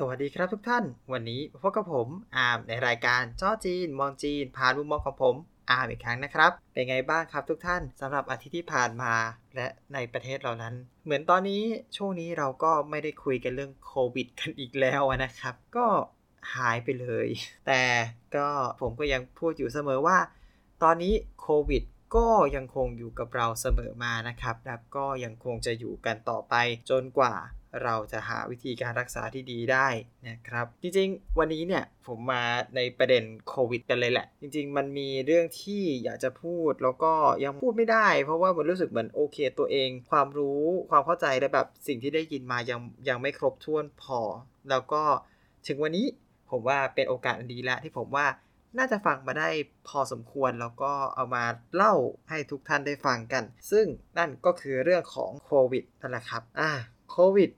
สวัสดีครับทุกท่าน วันนี้พบกับผมอาร์มในรายการจ้อจีน มองจีน ผ่านมุมมองของผมอาร์มอีกครั้งนะครับ เป็นไงบ้างครับทุกท่านสำหรับอาทิตย์ที่ผ่านมา และในประเทศเรานั้น เหมือนตอนนี้ช่วงนี้เราก็ไม่ได้คุยกันเรื่องโควิดกันอีกแล้วนะครับ ก็หายไปเลย แต่ก็ผมก็ยังพูดอยู่เสมอว่า ตอนนี้โควิดก็ยังคงอยู่กับเราเสมอมานะครับ และก็ยังคงจะอยู่กันต่อไปจนกว่า เราจะหาวิธีการรักษาที่ดีได้นะครับ จริงๆ วันนี้เนี่ยผมมาในประเด็นโควิดกันเลยแหละ จริง ๆ มันมีเรื่องที่อยากจะพูดแล้วก็ยังพูดไม่ได้ เพราะว่ามันรู้สึกเหมือนโอเคตัวเอง ความรู้ความเข้าใจและแบบสิ่งที่ได้ยินมายังยังไม่ครบถ้วนพอ แล้วก็ถึงวันนี้ผมว่าเป็นโอกาสดีแล้วที่ผมว่าน่าจะฟังมาได้พอสมควรแล้วก็เอามาเล่าให้ทุกท่านได้ฟังกัน ซึ่งนั่นก็คือเรื่องของโควิดนั่นแหละครับอ่า โควิด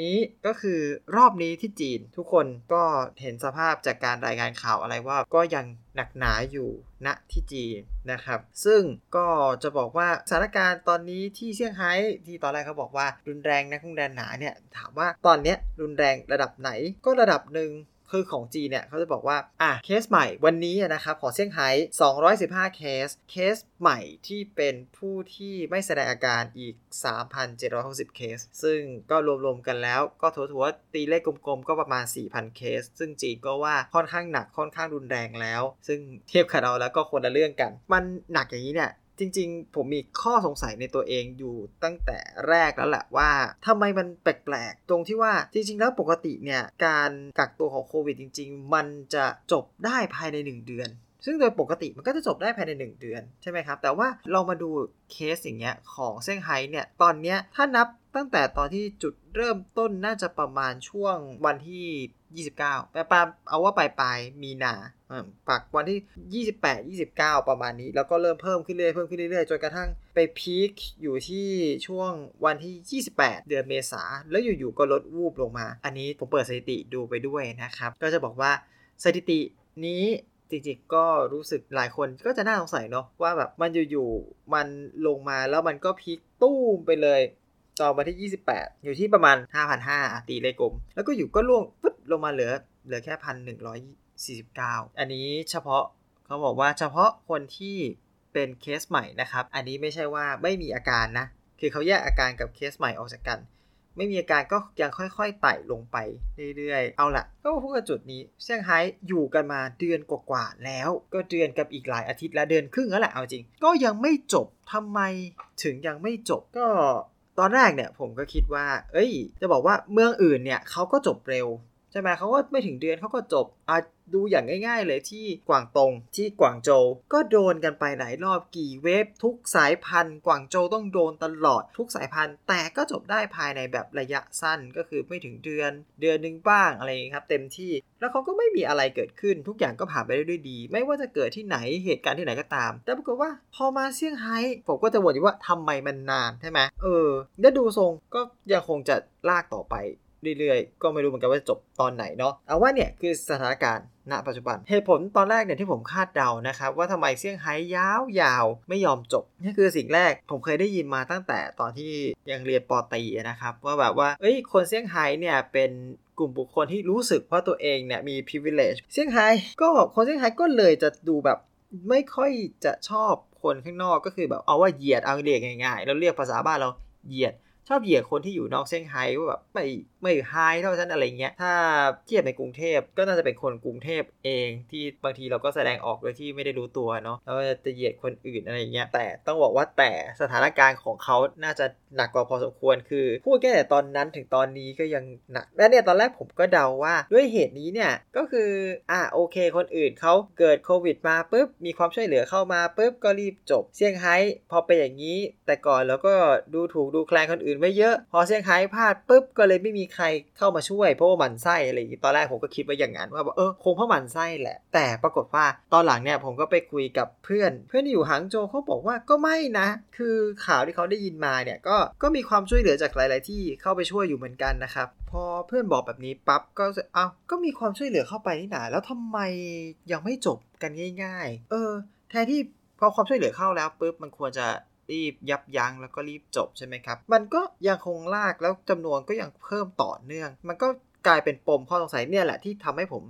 นี้ก็คือรอบนี้ที่จีนทุกคนก็เห็นสภาพจากการรายงานข่าวอะไรว่าก็ยังหนักหนาอยู่ณที่จีนนะครับ ซึ่งก็จะบอกว่าสถานการณ์ตอนนี้ที่เซี่ยงไฮ้ที่ตอนแรกเขาบอกว่ารุนแรงนะคุงแดนหนาเนี่ยถามว่าตอนนี้รุนแรงระดับไหนก็ระดับหนึ่ง คือของจีเนี่ยเขาจะบอกว่าอะเคสใหม่วันนี้นะครับของเซี่ยงไฮ้215 เคส เคสใหม่ที่เป็นผู้ที่ไม่แสดงอาการอีก 3,760 เคส ซึ่งก็รวมๆกันแล้วก็ถัวๆตีเลขกลมๆ ก็ประมาณ 4,000 เคส ซึ่งจีนก็ว่าค่อนข้างหนักค่อนข้างรุนแรงแล้ว ซึ่งเทียบกับเราแล้วก็คนละเรื่องกัน มันหนักอย่างนี้เนี่ย จริงๆ ผมมีข้อสงสัยในตัวเองอยู่ตั้งแต่แรกแล้วแหละว่าทำไมมันแปลกๆ ตรงที่ว่าจริง ๆ แล้วปกติเนี่ยการกักตัวของโควิดจริง ๆ มันจะจบได้ภายใน 1 เดือน ซึ่งโดยปกติมันก็จะจบได้ภายใน 1 เดือนใช่ไหมครับ แต่ว่าเรามาดูเคสอย่างเงี้ยของเซี่ยงไฮ้เนี่ยตอนเนี้ยถ้านับ ตั้งแต่ตอนที่จุดเริ่มต้นน่าจะประมาณช่วงวันที่ 29แปลเอาว่าปลายปลายมีนาปักวันที่ 28 29 ประมาณนี้ แล้วก็เริ่มเพิ่มขึ้นเรื่อยเพิ่มขึ้นเรื่อยๆจนกระทั่งไปพีคอยู่ที่ช่วงวันที่ 28 เดือนเมษาแล้วอยู่ๆก็ลดวูบลงมา อันนี้ผมเปิดสถิติดูไปด้วยนะครับ ก็จะบอกว่าสถิตินี้จริงๆก็รู้สึกหลายคนก็จะน่าสงสัยเนาะว่าแบบมันอยู่ๆมันลงมาแล้วมันก็พีคตู้มไปเลย ตอนวันที่ 28 อยู่ที่ประมาณ 5,500ตีเลขกลม แล้วก็อยู่ก็ล่วงปึ๊บลงมาเหลือเหลือแค่พันหนึ่งร้อย49อันนี้เฉพาะเขาบอกว่าเฉพาะคนที่เป็นเคสใหม่นะครับ อันนี้ไม่ใช่ว่าไม่มีอาการนะ คือเขาแยกอาการกับเคสใหม่ออกจากกัน ไม่มีอาการก็ยังค่อยๆไต่ลงไปเรื่อยๆ เอาละก็พูดกับจุดนี้เซี่ยงไฮ้อยู่กันมาเดือนกว่าๆแล้ว ก็เดือนกับอีกหลายอาทิตย์แล้วเดือนครึ่งแล้วแหละเอาจริง ก็ยังไม่จบทำไมถึงยังไม่จบก็ ตอนแรกเนี่ยผมก็คิดว่า เอ้ย จะบอกว่าเมืองอื่นเนี่ยเขาก็จบเร็ว ใช่ไหมเขาก็ไม่ถึงเดือนเขาก็จบอะดูอย่างง่าย ๆ เลยที่กวางตงที่กวางโจวก็โดนกันไปหลายรอบกี่เวฟทุกสายพันธุ์กวางโจวต้องโดนตลอดทุกสายพันธุ์ แต่ก็จบได้ภายในแบบระยะสั้นก็คือไม่ถึงเดือน เดือนหนึ่งบ้างอะไรครับ เต็มที่แล้วเขาก็ไม่มีอะไรเกิดขึ้น ทุกอย่างก็ผ่านไปได้ด้วยดี ไม่ว่าจะเกิดที่ไหนเหตุการณ์ที่ไหนก็ตาม แต่ปรากฏว่าพอมาเซี่ยงไฮ้ผมก็จะวนอยู่ว่าทำไมมันนานใช่ไหมเออแล้วดูทรงก็ยังคงจะลากต่อไป เรื่อยๆ ก็ไม่รู้เหมือนกันว่าจบตอนไหนเนาะเอาว่าเนี่ยคือสถานการณ์ณปัจจุบันเหตุผลตอนแรกเนี่ยที่ผมคาดเดานะครับว่าทำไมเซี่ยงไฮ้ยาวๆไม่ยอมจบนี่คือสิ่งแรกผมเคยได้ยินมาตั้งแต่ตอนที่ยังเรียนปอตีนะครับว่าแบบว่าเอ้ยคนเซี่ยงไฮ้เนี่ยเป็นกลุ่มบุคคลที่รู้สึกว่าตัวเองเนี่ยมี privilege เซี่ยงไฮ้ก็คนเซี่ยงไฮ้ก็เลยจะดูแบบไม่ค่อยจะชอบคนข้างนอกก็คือแบบเอาว่าเหยียดเอาเรียกง่ายๆ แล้วเรียกภาษาบ้านเราเหยียด ชอบเหยียดคนที่อยู่นอกเซี่ยงไฮ้ว่าแบบไม่ไม่ไฮเท่าฉันอะไรเงี้ยถ้าเทียบในกรุงเทพก็น่าจะเป็นคนกรุงเทพเองที่บางทีเราก็แสดงออกโดยที่ไม่ได้รู้ตัวเนาะแล้วจะเหยียดคนอื่นอะไรเงี้ยแต่ต้องบอกว่าแต่สถานการณ์ของเขาน่าจะหนักกว่าพอสมควรคือพูดแค่แต่ตอนนั้นถึงตอนนี้ก็ยังหนักและเนี่ยตอนแรกผมก็เดาว่าด้วยเหตุนี้เนี่ยก็คืออ่าโอเค คนอื่นเขาเกิดโควิดมาปุ๊บมีความช่วยเหลือเข้ามาปุ๊บก็รีบจบเซี่ยงไฮ้พอเป็นอย่างนี้ แต่ก่อนเราก็ดูถูกดูแคลนคนอื่นไว้เยอะ พอเซี่ยงไฮ้พลาดปุ๊บก็เลยไม่มีใครเข้ามาช่วยเพราะว่าหมันไส้อะไรอย่างนี้ตอนแรกผมก็คิดว่าอย่างนั้นว่าเออคงเพราะหมันไส้แหละ แต่ปรากฏว่าตอนหลังเนี่ยผมก็ไปคุยกับเพื่อน เพื่อนที่อยู่หางโจเขาบอกว่าก็ไม่นะ คือข่าวที่เขาได้ยินมาเนี่ยก็ก็มีความช่วยเหลือจากหลาย ๆ ที่เข้าไปช่วยอยู่เหมือนกันนะครับพอเพื่อนบอกแบบนี้ปั๊บก็เอ้าก็มีความช่วยเหลือเข้าไปนี่นาแล้วทำไมยังไม่จบกันง่าย ๆ เออ แทนที่พอความช่วยเหลือเข้าแล้วปุ๊บมันควรจะ รีบยับยั้งแล้วก็รีบจบใช่ไหมครับ มันก็ยังคงลากแล้วจำนวนก็ยังเพิ่มต่อเนื่อง มันก็กลายเป็นปมข้อสงสัยเนี่ยแหละที่ทำให้ผม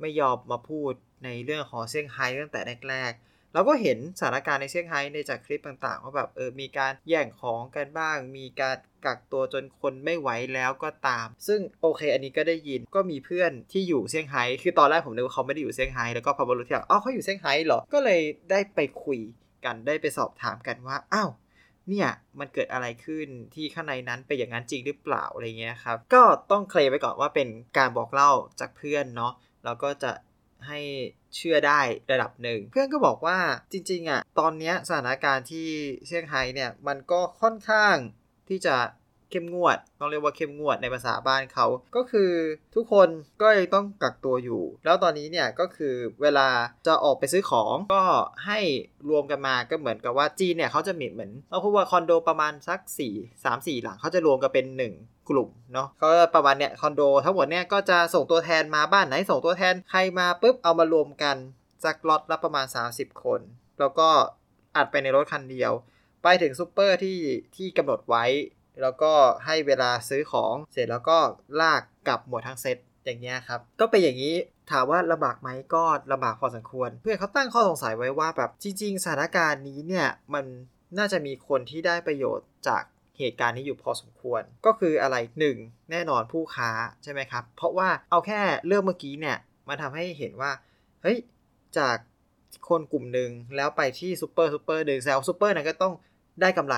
ไม่ยอมมาพูดในเรื่องของเซี่ยงไฮ้ตั้งแต่แรกๆเราก็เห็นสถานการณ์ในเซี่ยงไฮ้ในจากคลิปต่างๆว่าแบบเออมีการแย่งของกันบ้าง มีการกักตัวจนคนไม่ไหวแล้วก็ตาม ซึ่งโอเค อันนี้ก็ได้ยินก็มีเพื่อนที่อยู่เซี่ยงไฮ้คือตอนแรกผมนึกว่าเขาไม่ได้อยู่เซี่ยงไฮ้แล้วก็พอมารู้ทีหลังอ๋อเขาอยู่เซี่ยงไฮ้เหรอก็เลยได้ไปคุย กันได้ไปสอบถามกันว่าอ้าวเนี่ยมันเกิดอะไรขึ้นที่ข้างในนั้นเป็นอย่างนั้นจริงหรือเปล่าอะไรเงี้ยครับ ก็ต้องเคลมไปก่อนว่าเป็นการบอกเล่าจากเพื่อนเนาะแล้วก็จะให้เชื่อได้ระดับหนึ่ง เพื่อนก็บอกว่าจริงๆอะ่ะตอนนี้สถานการณ์ที่เซี่ยงไฮ้เนี่ยมันก็ค่อนข้างที่จะ เข้มงวด ต้องเรียกว่าเข้มงวดในภาษาบ้านเขา ก็คือทุกคนก็ยังต้องกักตัวอยู่ แล้วตอนนี้เนี่ยก็คือเวลาจะออกไปซื้อของก็ให้รวมกันมาก็เหมือนกับว่าจีนเนี่ยเขาจะมีเหมือนเราพูดว่าคอนโดประมาณสัก 4 3 4 หลังเขาจะรวมกันเป็น 1กลุ่มเนาะเขาประมาณเนี่ยคอนโดทั้งหมดเนี่ยก็จะส่งตัวแทนมาบ้านไหนส่งตัวแทนใครมาปุ๊บเอามารวมกันสักล็อตละประมาณ 30 คน แล้วก็อัดไปในรถคันเดียว ไปถึงซูเปอร์ที่ที่กำหนดไว้ แล้วก็ให้เวลาซื้อของเสร็จแล้วก็ลากกลับหมดทั้งเซตอย่างเงี้ยครับ ก็เป็นอย่างนี้ถามว่าลำบากไหมก็ลำบากพอสมควร เพื่อนเขาตั้งข้อสงสัยไว้ว่าแบบจริง ๆ สถานการณ์นี้เนี่ยมันน่าจะมีคนที่ได้ประโยชน์จากเหตุการณ์นี้อยู่พอสมควร ก็คืออะไร 1 แน่นอนผู้ค้าใช่ไหมครับ เพราะว่าเอาแค่เรื่องเมื่อกี้เนี่ยมันทำให้เห็นว่าเฮ้ยจากคนกลุ่มหนึ่งแล้วไปที่ซูเปอร์ซูเปอร์หนึ่งแสดงซูเปอร์นั้นก็ต้องได้กำไร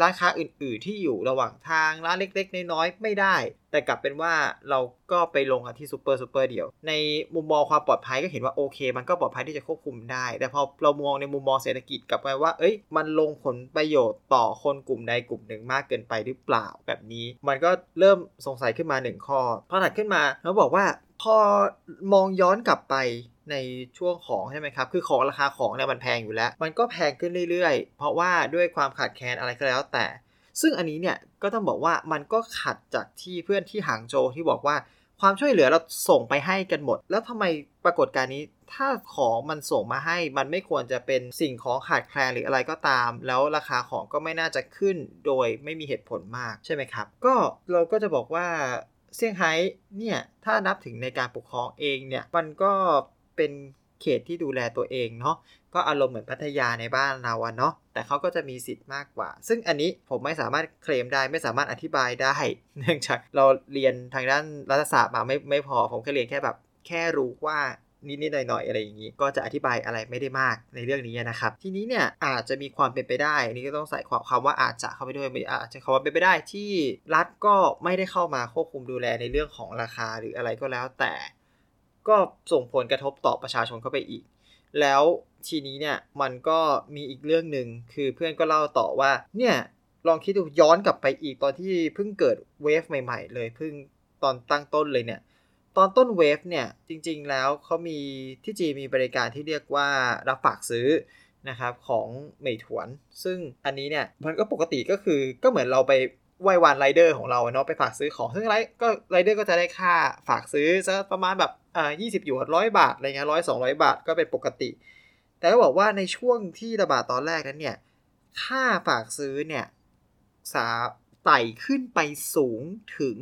ร้านค้าอื่น ๆ ที่อยู่ระหว่างทางร้านเล็ก ๆ น้อย ๆ ไม่ได้ แต่กลับเป็นว่าเราก็ไปลงที่ซูเปอร์ซูเปอร์เดียว ในมุมมองความปลอดภัยก็เห็นว่าโอเค มันก็ปลอดภัยที่จะควบคุมได้ แต่พอเรามองในมุมมองเศรษฐกิจกลับไปว่า เอ้ย มันลงผลประโยชน์ต่อคนกลุ่มใดกลุ่มหนึ่งมากเกินไปหรือเปล่าแบบนี้ มันก็เริ่มสงสัยขึ้นมาหนึ่งข้อพอถัดขึ้นมาเราบอกว่าพอมองย้อนกลับไป ในช่วงของใช่ไหมครับ คือของราคาของเนี่ยมันแพงอยู่แล้ว มันก็แพงขึ้นเรื่อยๆ เพราะว่าด้วยความขาดแคลนอะไรก็แล้วแต่ ซึ่งอันนี้เนี่ยก็ต้องบอกว่ามันก็ขัดจากที่เพื่อนที่หางโจที่บอกว่าความช่วยเหลือเราส่งไปให้กันหมด แล้วทำไมปรากฏการนี้ ถ้าของมันส่งมาให้ มันไม่ควรจะเป็นสิ่งของขาดแคลนหรืออะไรก็ตาม แล้วราคาของก็ไม่น่าจะขึ้นโดยไม่มีเหตุผลมากใช่ไหมครับ ก็เราก็จะบอกว่าเซี่ยงไฮ้เนี่ยถ้านับถึงในการปกครองเองเนี่ยมันก็ เป็นเขตที่ดูแลตัวเองเนาะก็อารมณ์เหมือนพัทยาในบ้านเราอะเนาะแต่เขาก็จะมีสิทธิ์มากกว่า ซึ่งอันนี้ผมไม่สามารถเคลมได้ไม่สามารถอธิบายได้ เนื่องจากเราเรียนทางด้านรัฐศาสตร์มาไม่ไม่พอผมแค่เรียนแค่แบบ แค่รู้ว่านิดๆหน่อยๆอะไรอย่างนี้ ก็จะอธิบายอะไรไม่ได้มากในเรื่องนี้นะครับ ทีนี้เนี่ยอาจจะมีความเป็นไปได้นี่ก็ต้องใส่ความคำว่าอาจจะเข้าไปด้วยอาจจะคำว่าเป็นไปได้ที่รัฐก็ไม่ได้เข้ามาควบคุมดูแลในเรื่องของราคาหรืออะไรก็แล้วแต่ ก็ส่งผลกระทบต่อประชาชนเข้าไปอีก แล้วทีนี้เนี่ยมันก็มีอีกเรื่องหนึ่งคือเพื่อนก็เล่าต่อว่า เนี่ยลองคิดดูย้อนกลับไปอีกตอนที่เพิ่งเกิดเวฟใหม่ๆ เลยเพิ่งตอนตั้งต้นเลยเนี่ย ตอนต้นเวฟเนี่ยจริงๆแล้วเขามีที่จีมีบริการที่เรียกว่ารับฝากซื้อนะครับของเมยถวน ซึ่งอันนี้เนี่ยมันก็ปกติก็คือก็เหมือนเราไปไหว้วานไรเดอร์ของเราเนาะไปฝากซื้อของซึ่งไรก็ไรเดอร์ก็จะได้ค่าฝากซื้อสักประมาณแบบ อ่ายี่สิบหยวนร้อยบาทอะไรเงี้ยร้อยสองร้อยบาทก็เป็นปกติ แต่ก็บอกว่าในช่วงที่ระบาดตอนแรกนั้นเนี่ย ค่าฝากซื้อเนี่ยสาไต่ขึ้นไปสูงถึง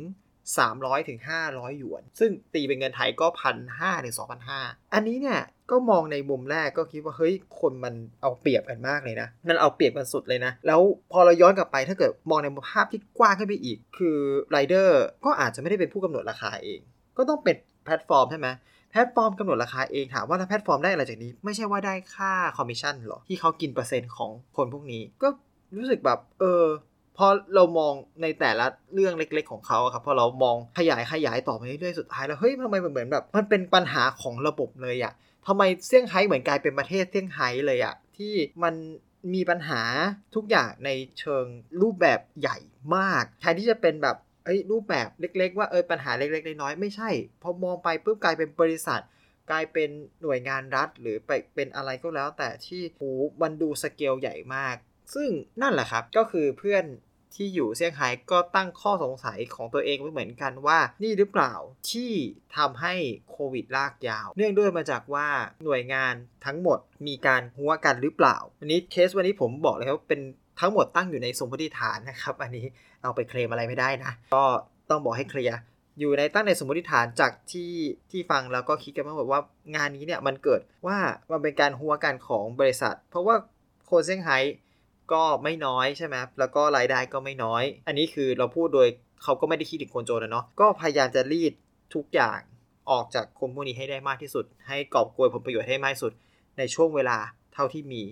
300ถึง500 หยวน ซึ่งตีเป็นเงินไทยก็พันห้าถึงสองพันห้าอันนี้เนี่ยก็มองในมุมแรกก็คิดว่าเฮ้ยคนมันเอาเปรียบกันมากเลยนะนั่นเอาเปรียบกันสุดเลยนะ แล้วพอเราย้อนกลับไปถ้าเกิดมองในภาพที่กว้างขึ้นไปอีก คือไรเดอร์ก็อาจจะไม่ได้เป็นผู้กำหนดราคาเอง ก็ต้องเป็น แพลตฟอร์มใช่ไหมแพลตฟอร์มกำหนดราคาเองถามว่าถ้าแพลตฟอร์มได้อะไรจากนี้ ไม่ใช่ว่าได้ค่าคอมมิชชั่นหรอ ที่เขากินเปอร์เซ็นต์ของคนพวกนี้ ก็รู้สึกแบบเออพอเรามองในแต่ละเรื่องเล็ก ๆ ของเขาครับพอเรามองขยายขยายต่อไปเรื่อยๆสุดท้ายแล้วเฮ้ยทำไมมันเหมือนแบบมันเป็นปัญหาของระบบเลยอะทำไมเซี่ยงไฮ้เหมือนกลายเป็นประเทศเซี่ยงไฮ้เลยอะที่มันมีปัญหาทุกอย่างในเชิงรูปแบบใหญ่มากแทนที่จะเป็นแบบ ไอ้รูปแบบเล็ก ๆ ว่าเออปัญหาเล็ก ๆ น้อยๆไม่ใช่ พอมองไปปุ๊บกลายเป็นบริษัท กลายเป็นหน่วยงานรัฐหรือไปเป็นอะไรก็แล้ว แต่ที่โหมันดูสเกลใหญ่มาก ซึ่งนั่นแหละครับก็คือเพื่อน ที่อยู่เซี่ยงไฮ้ก็ตั้งข้อสงสัยของตัวเองไว้เหมือนกันว่า นี่หรือเปล่าที่ทำให้โควิดลากยาว เนื่องด้วยมาจากว่าหน่วยงานทั้งหมดมีการหัวกันหรือเปล่าอันนี้เคสวันนี้ผมบอกเลยว่าเป็นทั้งหมดตั้งอยู่ในสมมติฐานนะครับ อันนี้เอาไปเคลมอะไรไม่ได้นะ ก็ต้องบอกให้เคลียร์อยู่ในตั้งในสมมติฐานจากที่ที่ฟังแล้วก็คิดกันมาแบบว่างานนี้เนี่ยมันเกิดว่ามันเป็นการหัวกันของบริษัท เพราะว่าโคเซี่ยงไฮ้ ก็ไม่น้อยใช่ไหมแล้วก็รายได้ก็ไม่น้อย อันนี้คือเราพูดโดยเขาก็ไม่ได้คิดถึงคนจรนะเนาะก็พยายามจะรีดทุกอย่างออกจากคนพวกนี้ให้ได้มากที่สุด ให้กอบโกยผลประโยชน์ให้มากที่สุดในช่วงเวลาเท่าที่มี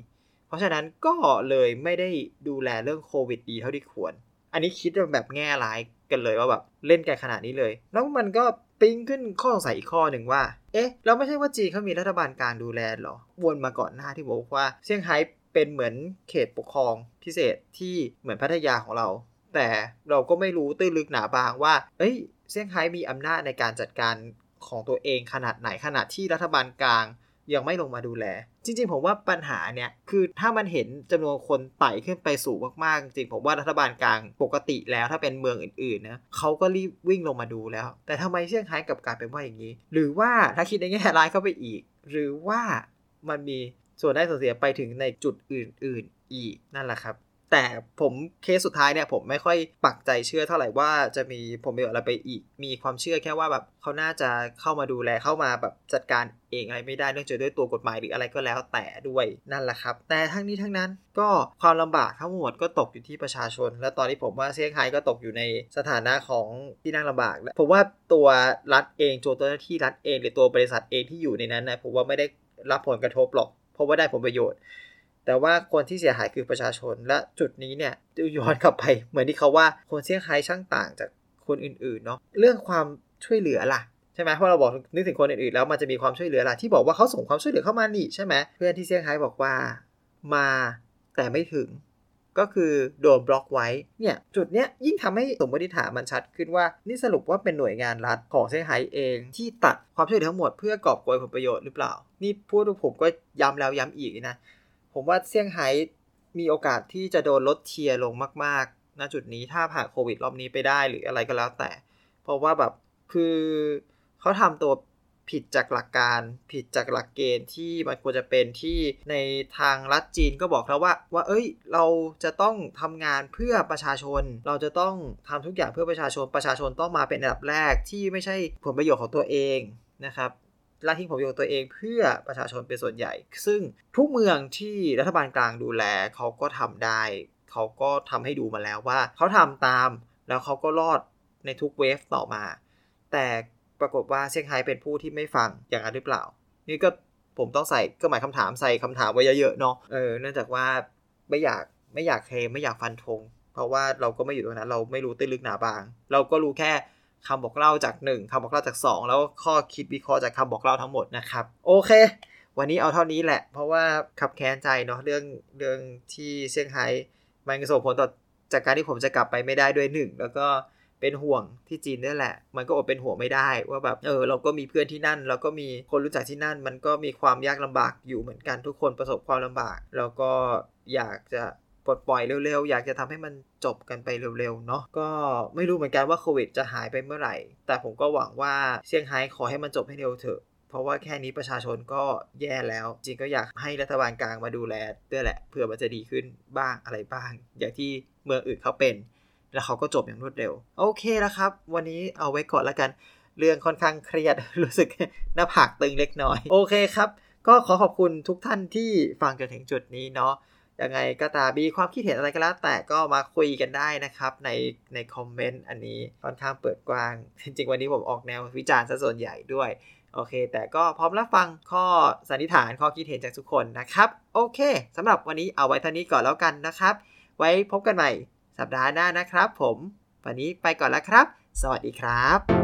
เพราะฉะนั้นก็เลยไม่ได้ดูแลเรื่องโควิดดีเท่าที่ควร อันนี้คิดแบบแง่ร้ายกันเลยว่าแบบเล่นกันขนาดนี้เลย แล้วมันก็ปิ้งขึ้นข้อสงสัยอีกข้อหนึ่งว่า เอ๊ะ เราไม่ใช่ว่าจีนเขามีรัฐบาลกลางดูแลหรอ วนมาก่อนหน้าที่บอกว่าเซี่ยงไฮ้ เป็นเหมือนเขตปกครองพิเศษที่เหมือนพัทยาของเรา แต่เราก็ไม่รู้ตื้นลึกหนาบางว่า เอ้ยเซี่ยงไฮ้มีอำนาจในการจัดการของตัวเองขนาดไหนขนาดที่รัฐบาลกลางยังไม่ลงมาดูแล จริง ๆ ผมว่าปัญหาเนี่ย คือถ้ามันเห็นจำนวนคนไต่ขึ้นไปสูงมากๆ จริงผมว่ารัฐบาลกลางปกติแล้วถ้าเป็นเมืองอื่นๆนะเขาก็รีบวิ่งลงมาดูแล้ว แต่ทำไมเซี่ยงไฮ้กับการเป็นว่าอย่างนี้ หรือว่าถ้าคิดในแง่ร้ายเข้าไปอีก หรือว่ามันมี ส่วนได้ส่วนเสียไปถึงในจุดอื่น ๆ อีกนั่นแหละครับ แต่ผมเคสสุดท้ายเนี่ยผมไม่ค่อยปักใจเชื่อเท่าไหร่ว่าจะมีผมประโยชน์อะไรไปอีก มีความเชื่อแค่ว่าแบบเขาน่าจะเข้ามาดูแลเข้ามาแบบจัดการเองอะไรไม่ได้เนื่องจากด้วยตัวกฎหมายหรืออะไรก็แล้วแต่ด้วยนั่นแหละครับ แต่ทั้งนี้ทั้งนั้นก็ความลำบากทั้งหมดก็ตกอยู่ที่ประชาชน และตอนนี้ผมว่าเซี่ยงไฮ้ก็ตกอยู่ในสถานะของที่นั่งลำบากแล้วผมว่าตัวรัฐเองตัวเจ้าหน้าที่รัฐเองหรือตัวบริษัทเองที่อยู่ในนั้นนะผมว่าไม่ได้รับผลกระทบหรอก เพราะว่าได้ผลประโยชน์ แต่ว่าคนที่เสียหายคือประชาชน และจุดนี้เนี่ยย้อนกลับไป เหมือนที่เขาว่าคนเซี่ยงไฮ้ช่างต่างจากคนอื่นๆเนาะเรื่องความช่วยเหลือล่ะใช่ไหมเพราะเราบอกนึกถึงคนอื่นๆแล้วมันจะมีความช่วยเหลือล่ะที่บอกว่าเขาส่งความช่วยเหลือเข้ามานี่ใช่ไหมเพื่อนที่เซี่ยงไฮ้บอกว่ามาแต่ไม่ถึง ก็คือโดนบล็อกไว้ เนี่ยจุดเนี้ยยิ่งทำให้สมมติฐานมันชัดขึ้นว่า นี่สรุปว่าเป็นหน่วยงานรัฐของเซี่ยงไฮ้เองที่ตัดความช่วยเหลือทั้งหมดเพื่อกอบโกยผลประโยชน์หรือเปล่า นี่พูดผมก็ย้ำแล้วย้ำอีกนะ ผมว่าเซี่ยงไฮ้มีโอกาสที่จะโดนลดเทียร์ลงมากๆณจุดนี้ถ้าผ่านโควิดรอบนี้ไปได้หรืออะไรก็แล้วแต่ เพราะว่าแบบคือเขาทำตัว ผิดจากหลักการ ผิดจากหลักเกณฑ์ที่มันควรจะเป็นที่ในทางรัฐจีนก็บอกแล้วว่า ว่าเอ้ย เราจะต้องทำงานเพื่อประชาชน เราจะต้องทำทุกอย่างเพื่อประชาชน ประชาชนต้องมาเป็นอันดับแรกที่ไม่ใช่ผลประโยชน์ของตัวเองนะครับละทิ้งผลประโยชน์ตัวเองเพื่อประชาชนเป็นส่วนใหญ่ ซึ่งทุกเมืองที่รัฐบาลกลางดูแลเขาก็ทำได้ เขาก็ทำให้ดูมาแล้วว่า เขาทำตามแล้วเขาก็รอดในทุกเวฟต่อมา แต่ ปรากฏว่าเซี่ยงไฮ้เป็นผู้ที่ไม่ฟังอย่างนั้นหรือเปล่า นี่ก็ผมต้องใส่ก็หมายคำถามใส่คำถามไว้เยอะๆเนาะเออเนื่องจากว่าไม่อยากไม่อยากเคลมไม่อยากฟันธงเพราะว่าเราก็ไม่อยู่ตรงนั้น เราไม่รู้ตื้นลึกหนาบาง เราก็รู้แค่คำบอกเล่าจาก 1คำบอกเล่าจาก 2 แล้วข้อคิดวิเคราะห์จากคำบอกเล่าทั้งหมดนะครับ โอเค วันนี้เอาเท่านี้แหละ เพราะว่าขับแค้นใจเนาะเรื่องเรื่องที่เซี่ยงไฮ้มันส่งผลต่อจากการที่ผมจะกลับไปไม่ได้ด้วยหนึ่งแล้วก็ เป็นห่วงที่จีนนี่แหละ มันก็อดเป็นห่วงไม่ได้ ว่าแบบเออเราก็มีเพื่อนที่นั่น เราก็มีคนรู้จักที่นั่น มันก็มีความยากลำบากอยู่เหมือนกันทุกคนประสบความลำบาก แล้วก็อยากจะปลดปล่อยเร็วๆ อยากจะทำให้มันจบกันไปเร็วๆ เนาะ ก็ไม่รู้เหมือนกันว่าโควิดจะหายไปเมื่อไหร่ แต่ผมก็หวังว่าเซี่ยงไฮ้ขอให้มันจบให้เร็วเถอะ เพราะว่าแค่นี้ประชาชนก็แย่แล้ว จริงก็อยากให้รัฐบาลกลางมาดูแลด้วยแหละ เพื่อมันจะดีขึ้นบ้างอะไรบ้าง อย่างที่เมืองอื่นเขาเป็น แล้วเขาก็จบอย่างรวดเร็ว โอเคแล้วครับ วันนี้เอาไว้ก่อนแล้วกัน เรื่องค่อนข้างเครียดรู้สึกหน้าผากตึงเล็กน้อย โอเคครับ ก็ขอขอบคุณทุกท่านที่ฟังจนถึงจุดนี้เนาะยังไงก็ตามมีความคิดเห็นอะไรก็แล้วแต่ก็มาคุยกันได้นะครับ ในในคอมเมนต์อันนี้ค่อนข้างเปิดกว้าง จริง ๆ วันนี้ผมออกแนววิจารณ์ซะส่วนใหญ่ด้วย โอเค แต่ก็พร้อมรับฟังข้อสันนิษฐานข้อคิดเห็นจากทุกคนนะครับ โอเคสำหรับวันนี้เอาไว้เท่านี้ก่อนแล้วกันนะครับ ไว้พบกันใหม่ สัปดาห์หน้านะครับผม วันนี้ไปก่อนแล้วครับ สวัสดีครับ